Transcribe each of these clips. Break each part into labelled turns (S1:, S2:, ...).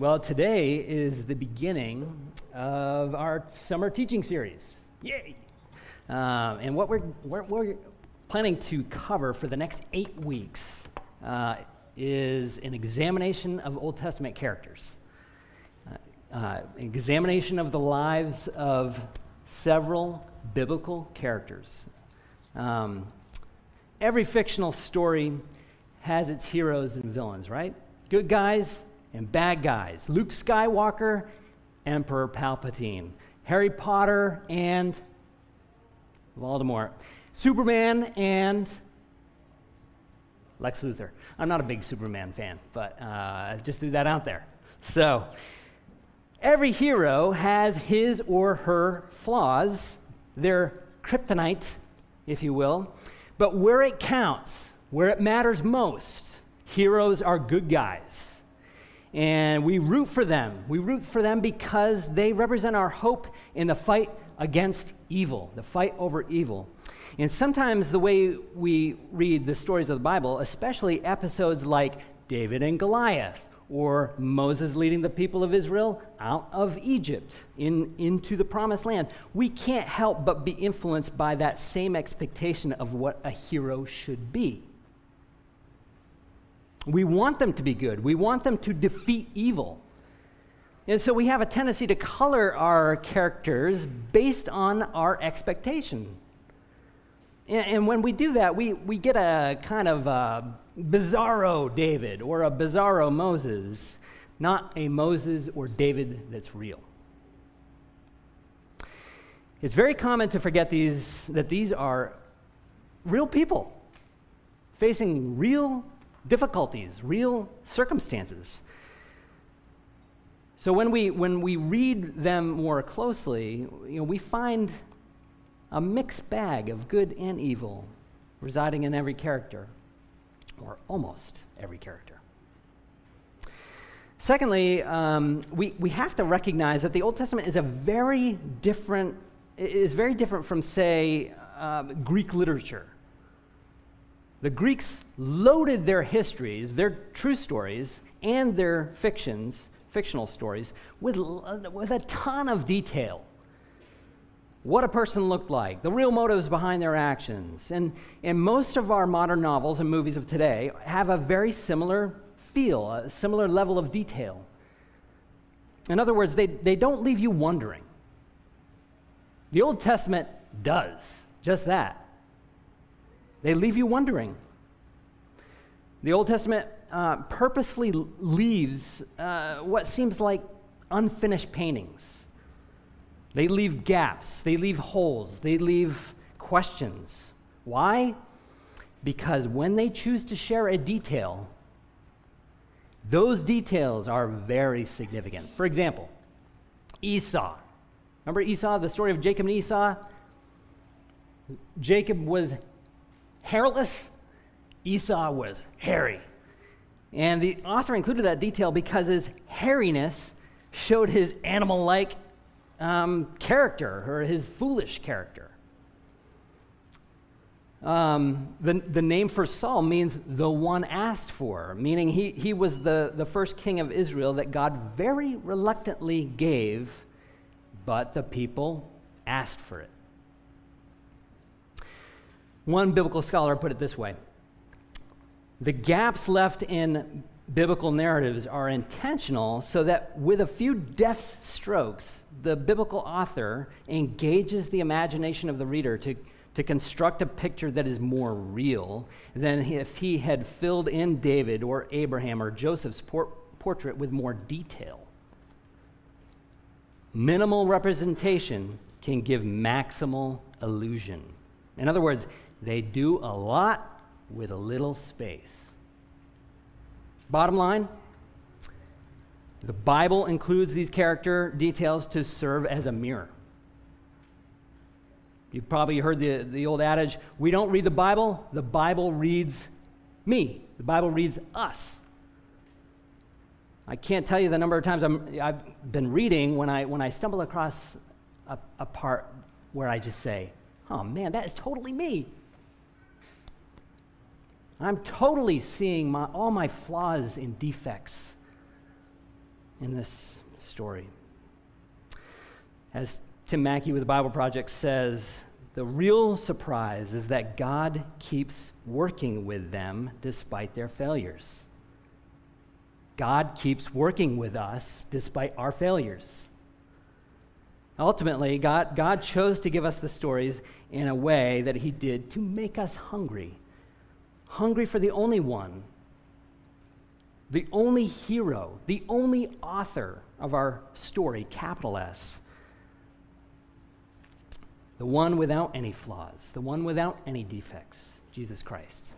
S1: Well, today is the beginning of our summer teaching series. Yay! Um, and what we're, we're, we're, planning to cover for the next eight weeks uh, is an examination of Old Testament characters, uh, uh, examination of the lives of several biblical characters. Um, every fictional story has its heroes and villains, right? Good guys and bad guys Luke Skywalker, Emperor Palpatine, Harry Potter, and Voldemort, Superman, and Lex Luthor. I'm not a big Superman fan, but uh, just threw that out there. So, every hero has his or her flaws, their kryptonite, if you will, but where it counts, where it matters most, heroes are good guys and we root for them. We root for them because they represent our hope in the fight against evil, the fight over evil. And sometimes the way we read the stories of the Bible, especially episodes like David and Goliath, or Moses leading the people of Israel out of Egypt in, into the promised land, we can't help but be influenced by that same expectation of what a hero should be. We want them to be good, we want them to defeat evil. And so we have a tendency to color our characters based on our expectation. And, and when we do that, we, we get a kind of a bizarro David or a bizarro Moses, not a Moses or David that's real. It's very common to forget these, that these are real people facing real difficulties, real circumstances. So when we, when we read them more closely, you know, we find a mixed bag of good and evil residing in every character, or almost every character. Secondly, um, we, we have to recognize that the Old Testament is a very different, is very different from, say, uh, Greek literature. The Greeks loaded their histories, their true stories, and their fictions, fictional stories, with, uh, with a ton of detail. What a person looked like, the real motives behind their actions. And, and most of our modern novels and movies of today have a very similar feel, a similar level of detail. In other words, they, they don't leave you wondering. The Old Testament does just that. They leave you wondering. The Old Testament uh, purposely leaves uh, what seems like unfinished paintings. They leave gaps, they leave holes, they leave questions. Why? Because when they choose to share a detail, those details are very significant. For example, Esau. Remember Esau, the story of Jacob and Esau? Jacob was hairless, Esau was hairy. And the author included that detail because his hairiness showed his animal like um, character or his foolish character. Um, the, the name for Saul means the one asked for, meaning he, he was the, the first king of Israel that God very reluctantly gave, but the people asked for it. One biblical scholar put it this way The gaps left in biblical narratives are intentional so that with a few deft strokes, the biblical author engages the imagination of the reader to, to construct a picture that is more real than if he had filled in David or Abraham or Joseph's por- portrait with more detail. Minimal representation can give maximal illusion. In other words, they do a lot with a little space. Bottom line the Bible includes these character details to serve as a mirror. You've probably heard the, the old adage we don't read the Bible, the Bible reads me, the Bible reads us. I can't tell you the number of times i have been reading when I, when I stumble across a, a part where I just say, oh man, that is totally me. I'm totally seeing my, all my flaws and defects. in this story. As Tim Mackie with the Bible Project says, the real surprise is that God keeps working with them despite their failures. God keeps working with us despite our failures. Ultimately, God, God chose to give us the stories in a way that He did to make us hungry. Hungry for the only one, the only hero, the only author of our story, capital S. The one without any flaws, the one without any defects, Jesus Christ.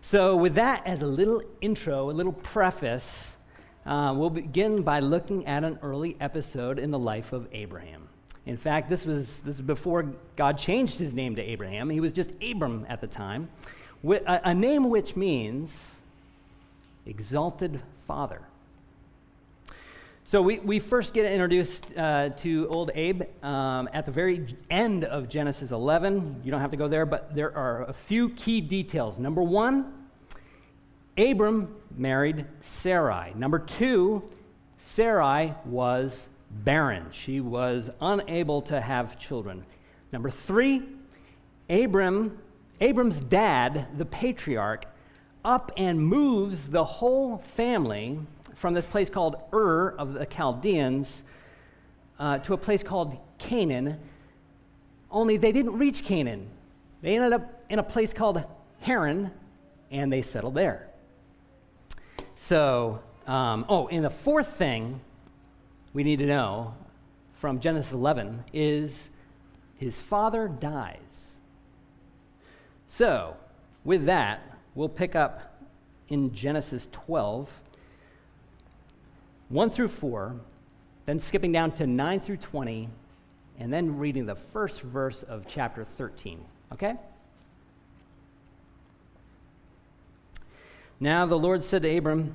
S1: So, with that as a little intro, a little preface, uh, we'll begin by looking at an early episode in the life of Abraham. In fact, this was, this was before God changed his name to Abraham. He was just Abram at the time, a, a name which means exalted father. So we, we first get introduced uh, to old Abe um, at the very end of Genesis 11. You don't have to go there, but there are a few key details. Number one, Abram married Sarai. Number two, Sarai was barren. She was unable to have children. Number three, Abram, Abram's dad, the patriarch, up and moves the whole family from this place called Ur of the Chaldeans uh, to a place called Canaan, only they didn't reach Canaan. They ended up in a place called Haran, and they settled there. So, um, oh, and the fourth thing we need to know from Genesis 11 is his father dies. So, with that, we'll pick up in Genesis 12 1 through 4, then skipping down to 9 through 20, and then reading the first verse of chapter 13. Okay? Now the Lord said to Abram,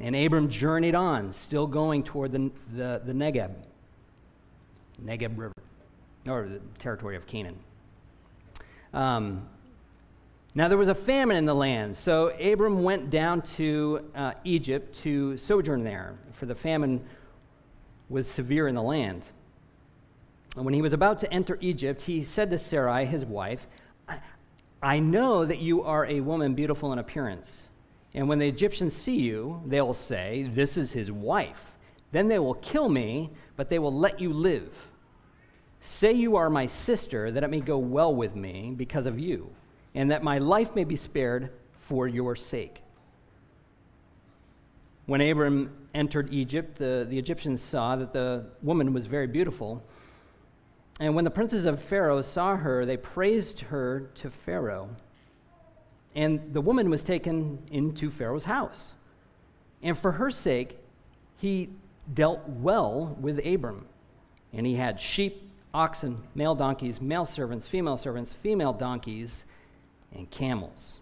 S1: And Abram journeyed on, still going toward the, the, the Negeb, Negeb River, or the territory of Canaan. Um, now there was a famine in the land, so Abram went down to uh, Egypt to sojourn there, for the famine was severe in the land. And when he was about to enter Egypt, he said to Sarai, his wife, I know that you are a woman beautiful in appearance. And when the Egyptians see you, they'll say, This is his wife. Then they will kill me, but they will let you live. Say you are my sister, that it may go well with me because of you, and that my life may be spared for your sake. When Abram entered Egypt, the, the Egyptians saw that the woman was very beautiful. And when the princes of Pharaoh saw her, they praised her to Pharaoh. And the woman was taken into Pharaoh's house. And for her sake, he dealt well with Abram. And he had sheep, oxen, male donkeys, male servants, female servants, female donkeys, and camels.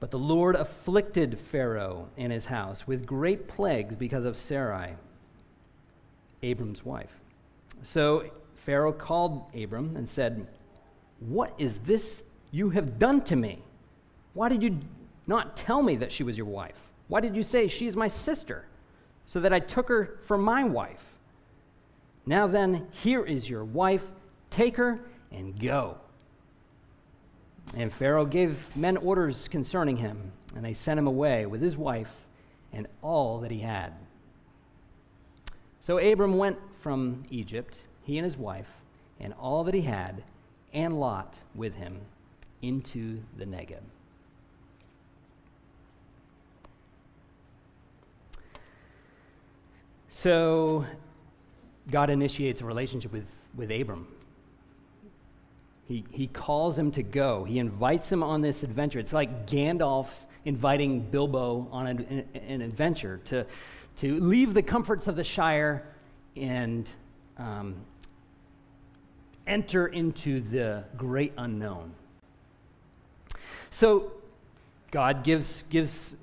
S1: But the Lord afflicted Pharaoh and his house with great plagues because of Sarai, Abram's wife. So Pharaoh called Abram and said, What is this you have done to me? Why did you not tell me that she was your wife? Why did you say, She is my sister, so that I took her for my wife? Now then, here is your wife. Take her and go. And Pharaoh gave men orders concerning him, and they sent him away with his wife and all that he had. So Abram went from Egypt, he and his wife, and all that he had, and Lot with him, into the Negeb. So God initiates a relationship with, with Abram. He, he calls him to go. He invites him on this adventure. It's like Gandalf inviting Bilbo on an, an adventure to, to leave the comforts of the Shire and um, enter into the great unknown. So God gives, gives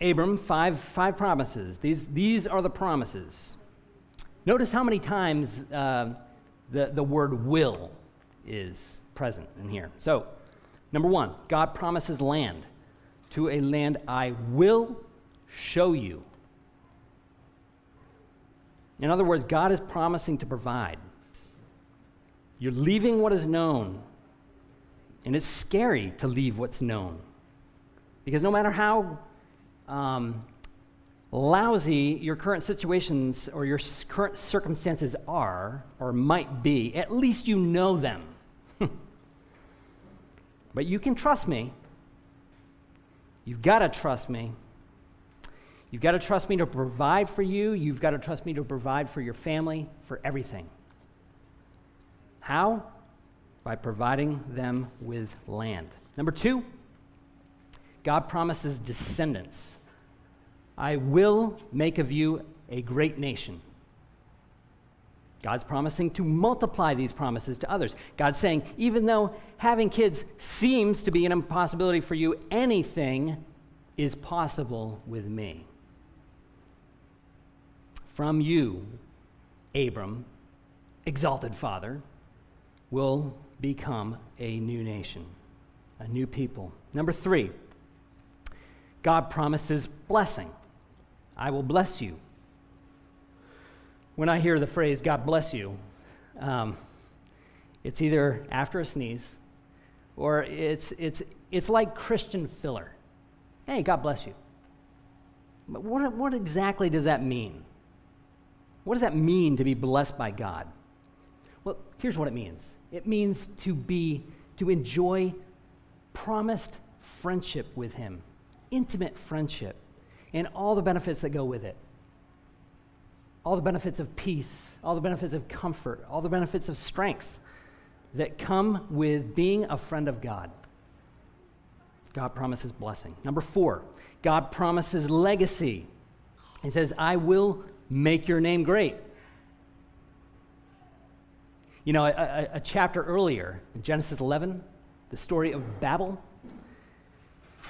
S1: Abram five, five promises. These, these are the promises. Notice how many times uh, the, the word will is present in here. So, number one, God promises land. To a land I will show you. In other words, God is promising to provide. You're leaving what is known, and it's scary to leave what's known. Because no matter how um, lousy your current situations or your current circumstances are or might be, at least you know them. but you can trust me. You've got to trust me. You've got to trust me to provide for you. You've got to trust me to provide for your family, for everything. How? By providing them with land. Number two, God promises descendants. I will make of you a great nation. God's promising to multiply these promises to others. God's saying, even though having kids seems to be an impossibility for you, anything is possible with me. From you, Abram, exalted father, will become a new nation, a new people. Number three, God promises blessing. I will bless you. When I hear the phrase, God bless you, um, it's either after a sneeze or it's, it's, it's like Christian filler. Hey, God bless you. But what, what exactly does that mean? What does that mean to be blessed by God? Well, here's what it means it means to be, to enjoy promised friendship with Him, intimate friendship and all the benefits that go with it. All the benefits of peace, all the benefits of comfort, all the benefits of strength that come with being a friend of God. God promises blessing. Number four, God promises legacy. He says, I will make your name great. You know, a, a, chapter earlier, in Genesis 11, the story of Babel,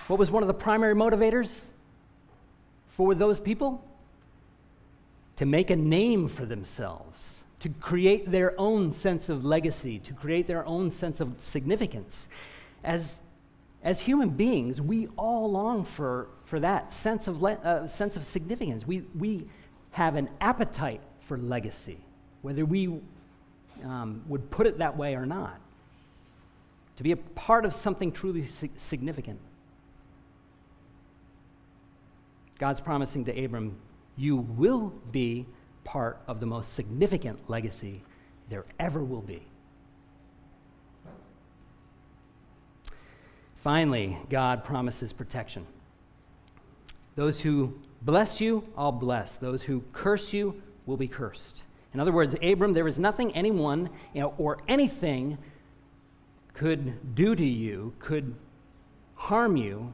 S1: what was one of the primary motivators? for those people to make a name for themselves, to create their own sense of legacy, to create their own sense of significance. As, as human beings, we all long for, for that sense of, le- uh, sense of significance. We, we have an appetite for legacy, whether we um, would put it that way or not. To be a part of something truly significant. God's promising to Abram, you will be part of the most significant legacy there ever will be. Finally, God promises protection. Those who bless you, I'll bless. Those who curse you will be cursed. In other words, Abram, there is nothing anyone you know, or anything could do to you, could harm you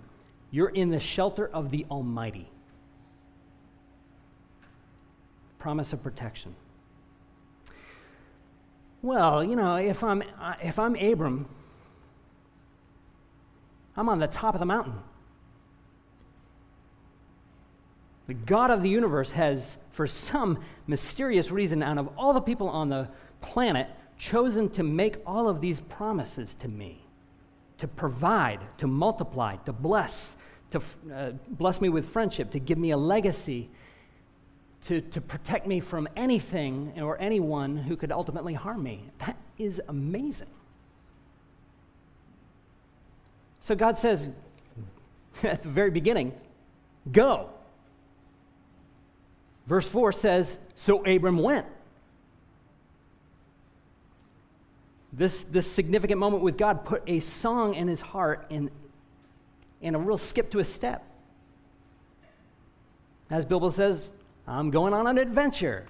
S1: you're in the shelter of the Almighty. Promise of protection. Well, you know, if I'm, if I'm Abram, I'm on the top of the mountain. The God of the universe has, for some mysterious reason, out of all the people on the planet, chosen to make all of these promises to me to provide, to multiply, to bless, to uh, bless me with friendship, to give me a legacy, to, to protect me from anything or anyone who could ultimately harm me. That is amazing. So God says at the very beginning, go. Verse 4 says, So Abram went. This, this significant moment with God put a song in his heart and and a real skip to a step. As Bilbo says, I'm going on an adventure.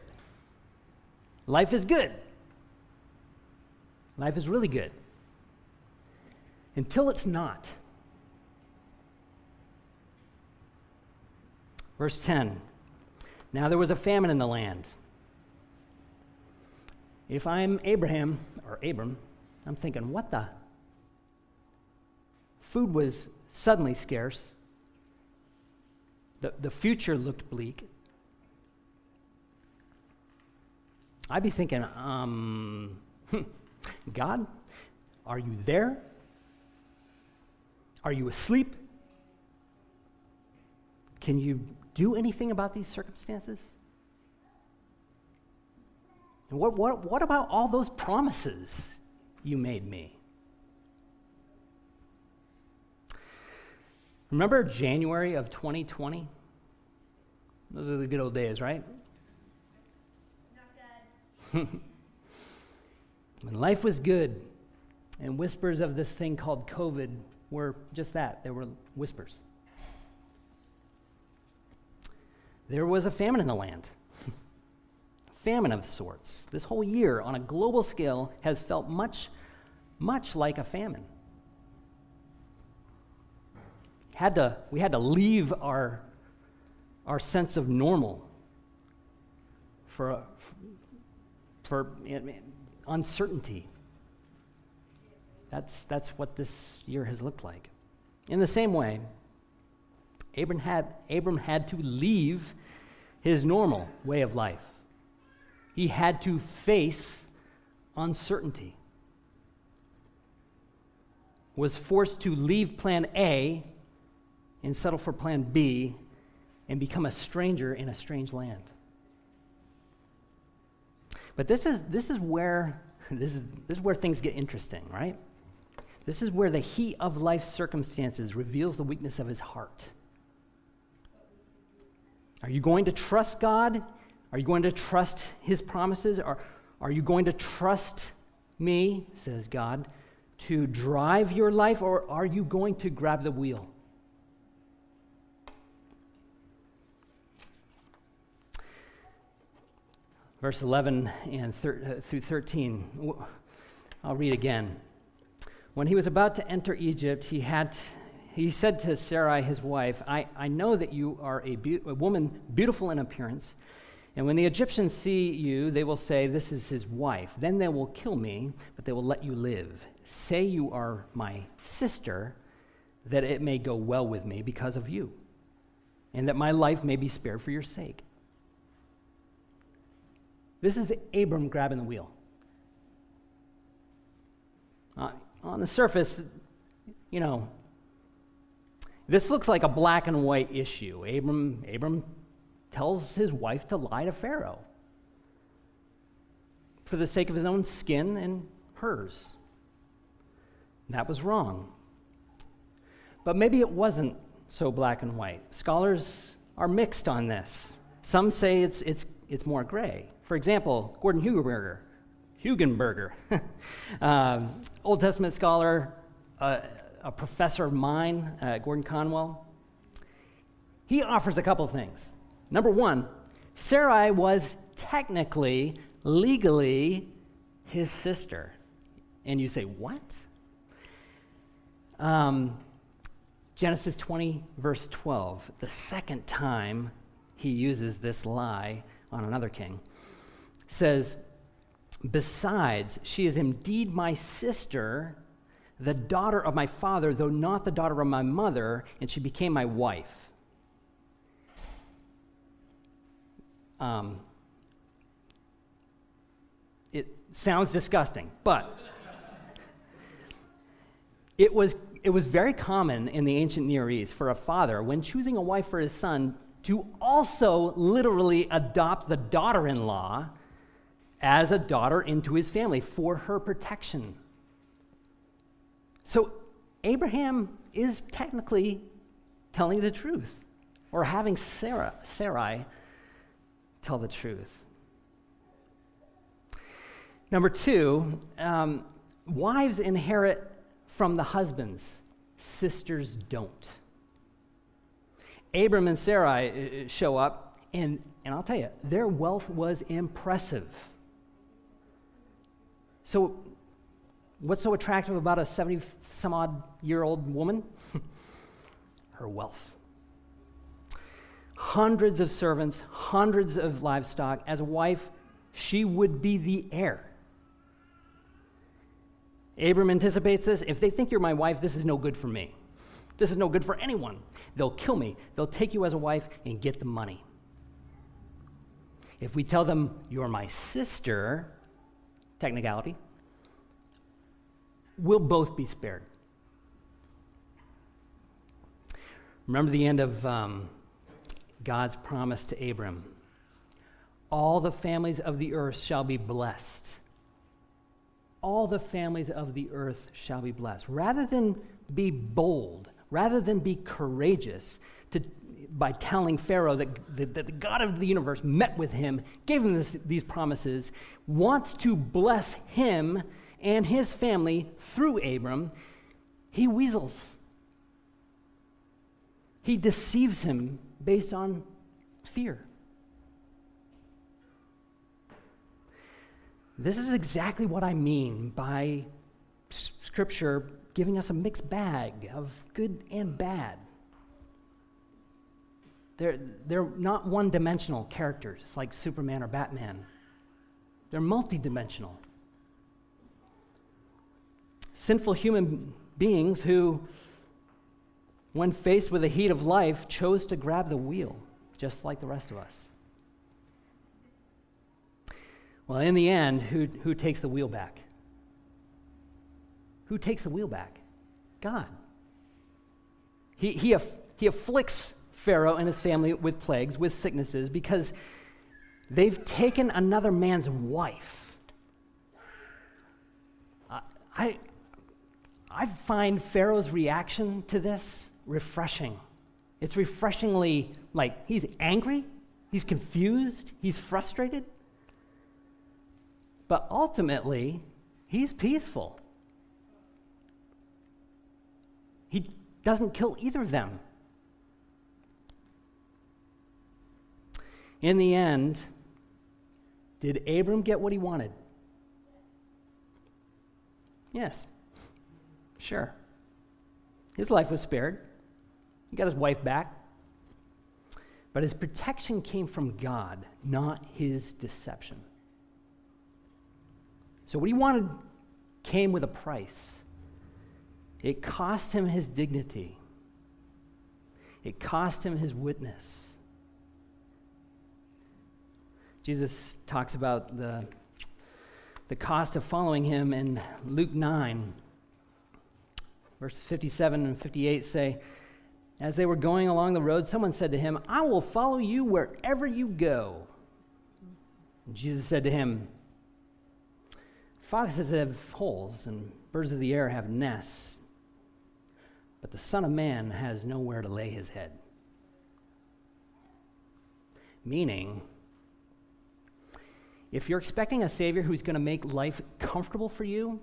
S1: Life is good. Life is really good. Until it's not. Verse 10 Now there was a famine in the land. If I'm Abraham, or Abram, I'm thinking, what the? Food was suddenly scarce. The, the future looked bleak. I'd be thinking, um, God, are you there? Are you asleep? Can you do anything about these circumstances? And what, what, what about all those promises you made me? Remember January of 2020? Those are the good old days, right? When life was good, and whispers of this thing called COVID were just that they were whispers. There was a famine in the land, famine of sorts. This whole year, on a global scale, has felt much, much like a famine. Had to, we had to leave our, our sense of normal for, for uncertainty. That's, that's what this year has looked like. In the same way, Abram had, Abram had to leave his normal way of life. He had to face uncertainty. Was forced to leave plan A and settle for plan B and become a stranger in a strange land. But this is, this is where this is, this is where things get interesting, right? This is where the heat of life circumstances reveals the weakness of his heart. Are you going to trust God? Are you going to trust his promises? Or are you going to trust me, says God, to drive your life? Or are you going to grab the wheel? Verse 11 and thir- uh, through 13. I'll read again. When he was about to enter Egypt, he, had, he said to Sarai, his wife, I, I know that you are a, be- a woman beautiful in appearance. And when the Egyptians see you, they will say, This is his wife. Then they will kill me, but they will let you live. Say you are my sister, that it may go well with me because of you, and that my life may be spared for your sake. This is Abram grabbing the wheel. Uh, on the surface, you know, this looks like a black and white issue. Abram, Abram tells his wife to lie to Pharaoh for the sake of his own skin and hers. That was wrong. But maybe it wasn't so black and white. Scholars are mixed on this. Some say it's, it's, it's more gray. For example, Gordon Hugenberger Hugenberger, um, Old Testament scholar, uh, a professor of mine, uh, Gordon Conwell. He offers a couple things. Number one, Sarai was technically, legally his sister. And you say, what? Um, Genesis 20, verse 12, the second time he uses this lie on another king, says, Besides, she is indeed my sister, the daughter of my father, though not the daughter of my mother, and she became my wife. Um, it sounds disgusting, but it was, it was very common in the ancient Near East for a father, when choosing a wife for his son, to also literally adopt the daughter in law as a daughter into his family for her protection. So Abraham is technically telling the truth or having Sarah, Sarai tell the truth. Number two, um, wives inherit from the husbands, sisters don't. Abram and Sarai uh, show up, and, and I'll tell you, their wealth was impressive. So, what's so attractive about a 70 some odd year old woman? Her wealth. hundreds of servants, hundreds of livestock. As a wife, she would be the heir. Abram anticipates this. If they think you're my wife, this is no good for me. This is no good for anyone. They'll kill me. They'll take you as a wife and get the money. If we tell them, you're my sister, technicality, we'll both be spared. Remember the end of um, God's promise to Abram all the families of the earth shall be blessed. All the families of the earth shall be blessed. Rather than be bold, rather than be courageous to, by telling Pharaoh that, that, that the God of the universe met with him, gave him this, these promises, wants to bless him and his family through Abram, he weasels. He deceives him based on fear. This is exactly what I mean by Scripture giving us a mixed bag of good and bad. They're, they're not one dimensional characters like Superman or Batman, they're multidimensional. Sinful human beings who, when faced with the heat of life, chose to grab the wheel, just like the rest of us. Well, in the end, who, who takes the wheel back? Who takes the wheel back? God. He, he, aff- he afflicts Pharaoh and his family with plagues, with sicknesses, because they've taken another man's wife. I, I find Pharaoh's reaction to this refreshing. It's refreshingly like he's angry, he's confused, he's frustrated. But ultimately, he's peaceful. He doesn't kill either of them. In the end, did Abram get what he wanted? Yes. Sure. His life was spared. He got his wife back. But his protection came from God, not his deception. So, what he wanted came with a price. It cost him his dignity, it cost him his witness. Jesus talks about the, the cost of following him in Luke 9. Verses 57 and 58 say, As they were going along the road, someone said to him, I will follow you wherever you go. And Jesus said to him, Foxes have holes, and birds of the air have nests, but the Son of Man has nowhere to lay his head. Meaning, if you're expecting a Savior who's going to make life comfortable for you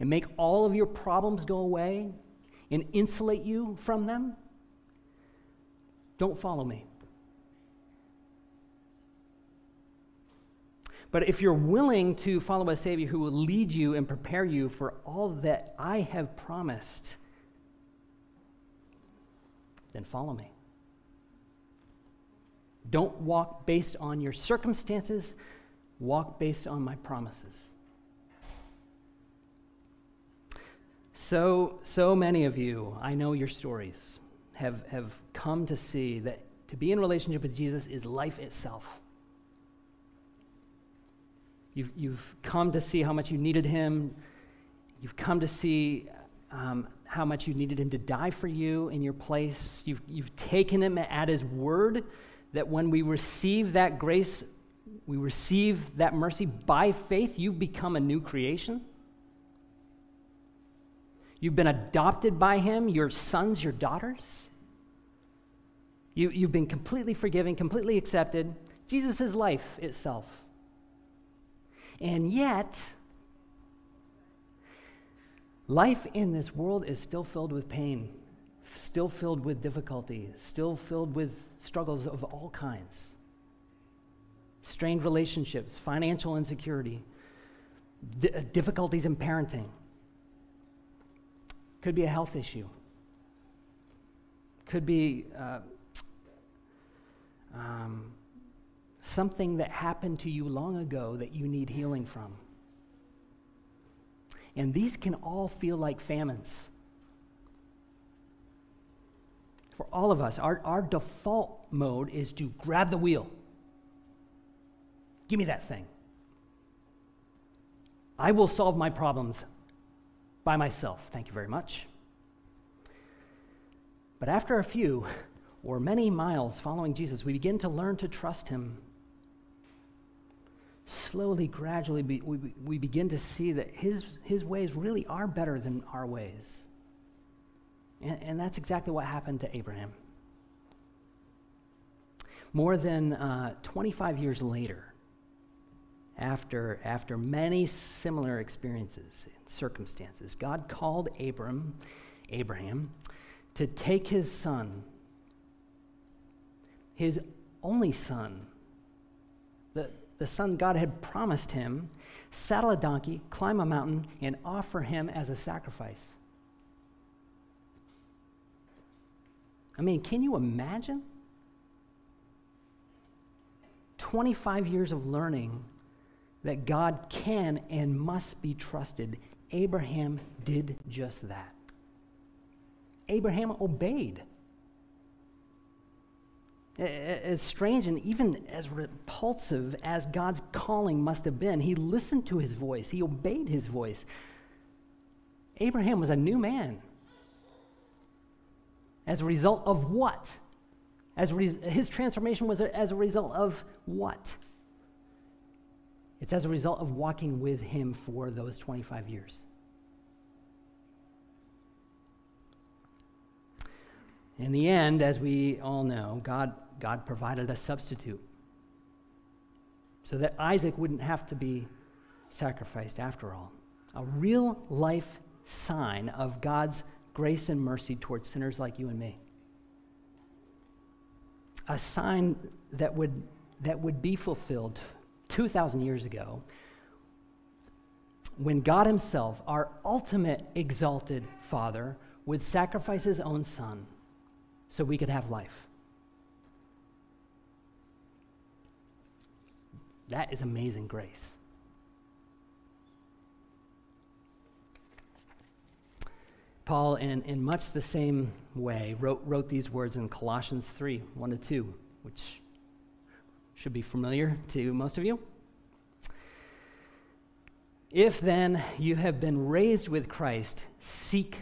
S1: and make all of your problems go away and insulate you from them, don't follow me. But if you're willing to follow a Savior who will lead you and prepare you for all that I have promised, then follow me. Don't walk based on your circumstances, walk based on my promises. So, so many of you, I know your stories, have, have come to see that to be in relationship with Jesus is life itself. You've, you've come to see how much you needed him. You've come to see um, how much you needed him to die for you in your place. You've, you've taken him at his word that when we receive that grace, we receive that mercy by faith, you become a new creation. You've been adopted by him, your sons, your daughters. You, you've been completely forgiven, completely accepted. Jesus is life itself. And yet, life in this world is still filled with pain, still filled with difficulty, still filled with struggles of all kinds strained relationships, financial insecurity, d- difficulties in parenting. Could be a health issue. Could be uh, um, something that happened to you long ago that you need healing from. And these can all feel like famines. For all of us, our, our default mode is to grab the wheel. Give me that thing. I will solve my problems by myself. Thank you very much. But after a few or many miles following Jesus, we begin to learn to trust him. Slowly, gradually, we, we begin to see that his, his ways really are better than our ways. And, and that's exactly what happened to Abraham. More than uh, 25 years later, after, after many similar experiences and circumstances, God called Abram, Abraham to take his son, his only son, the, the son God had promised him, saddle a donkey, climb a mountain, and offer him as a sacrifice. I mean, can you imagine? 25 years of learning that God can and must be trusted. Abraham did just that. Abraham obeyed. As strange and even as repulsive as God's calling must have been, he listened to his voice, he obeyed his voice. Abraham was a new man. As a result of what? As re- his transformation was as a result of what? It's as a result of walking with him for those 25 years. In the end, as we all know, God, God provided a substitute so that Isaac wouldn't have to be sacrificed after all. A real life sign of God's grace and mercy towards sinners like you and me. A sign that would, that would be fulfilled 2,000 years ago when God Himself, our ultimate exalted Father, would sacrifice His own Son so we could have life. That is amazing grace. Paul, in, in much the same way, wrote, wrote these words in Colossians 3 1 to 2, which should be familiar to most of you. If then you have been raised with Christ, seek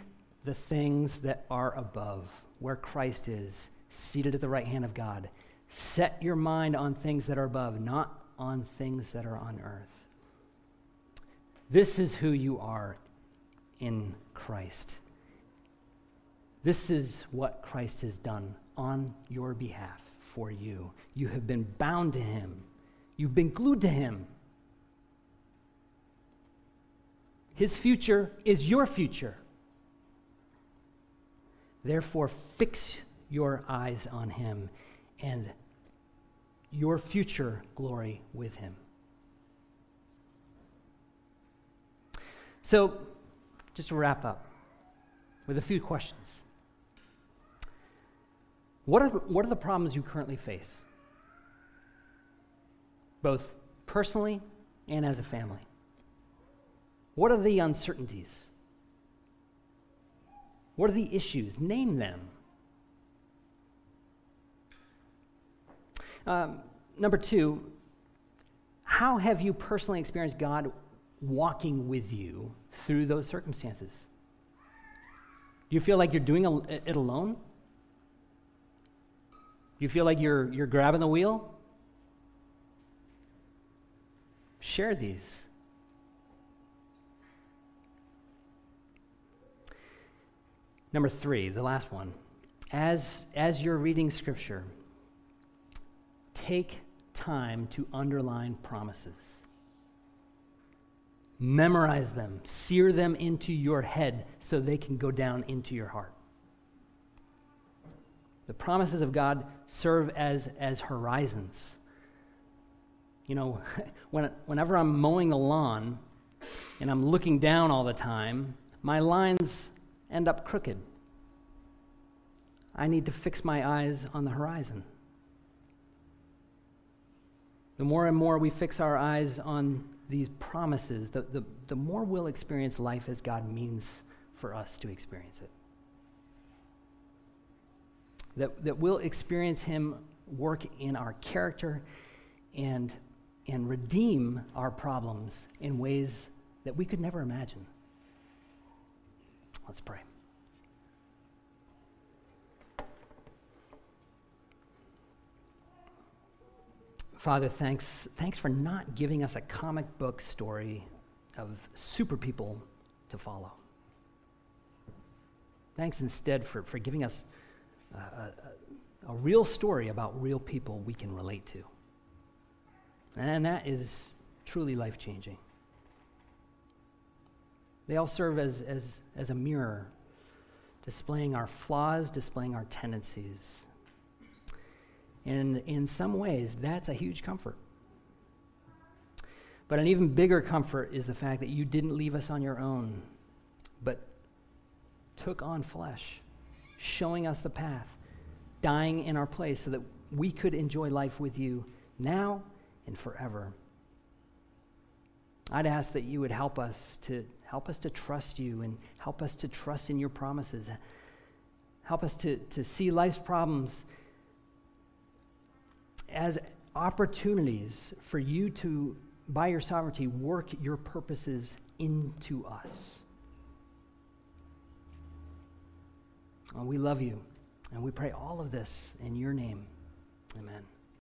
S1: the things that are above, where Christ is, seated at the right hand of God. Set your mind on things that are above, not on things that are on earth. This is who you are in Christ. This is what Christ has done on your behalf for you. You have been bound to him, you've been glued to him. His future is your future. Therefore, fix your eyes on him and your future glory with him. So, just to wrap up with a few questions. What are, what are the problems you currently face? Both personally and as a family. What are the uncertainties? What are the issues? Name them. Um, number two, how have you personally experienced God walking with you through those circumstances? You feel like you're doing it alone? You feel like you're, you're grabbing the wheel? Share these. Number three, the last one. As, as you're reading Scripture, take time to underline promises. Memorize them, sear them into your head so they can go down into your heart. The promises of God serve as, as horizons. You know, when, whenever I'm mowing the lawn and I'm looking down all the time, my lines end up crooked. I need to fix my eyes on the horizon. The more and more we fix our eyes on these promises, the, the, the more we'll experience life as God means for us to experience it. That, that we'll experience Him work in our character and, and redeem our problems in ways that we could never imagine. Let's pray. Father, thanks, thanks for not giving us a comic book story of super people to follow. Thanks instead for, for giving us a, a, real story about real people we can relate to. And that is truly life changing. They all serve as, as, as a mirror, displaying our flaws, displaying our tendencies. And in some ways, that's a huge comfort. But an even bigger comfort is the fact that you didn't leave us on your own, but took on flesh, showing us the path, dying in our place so that we could enjoy life with you now and forever. I'd ask that you would help us to help us to trust you and help us to trust in your promises. Help us to, to see life's problems as opportunities for you to, by your sovereignty, work your purposes into us. Uh, we love you, and we pray all of this in your name. Amen.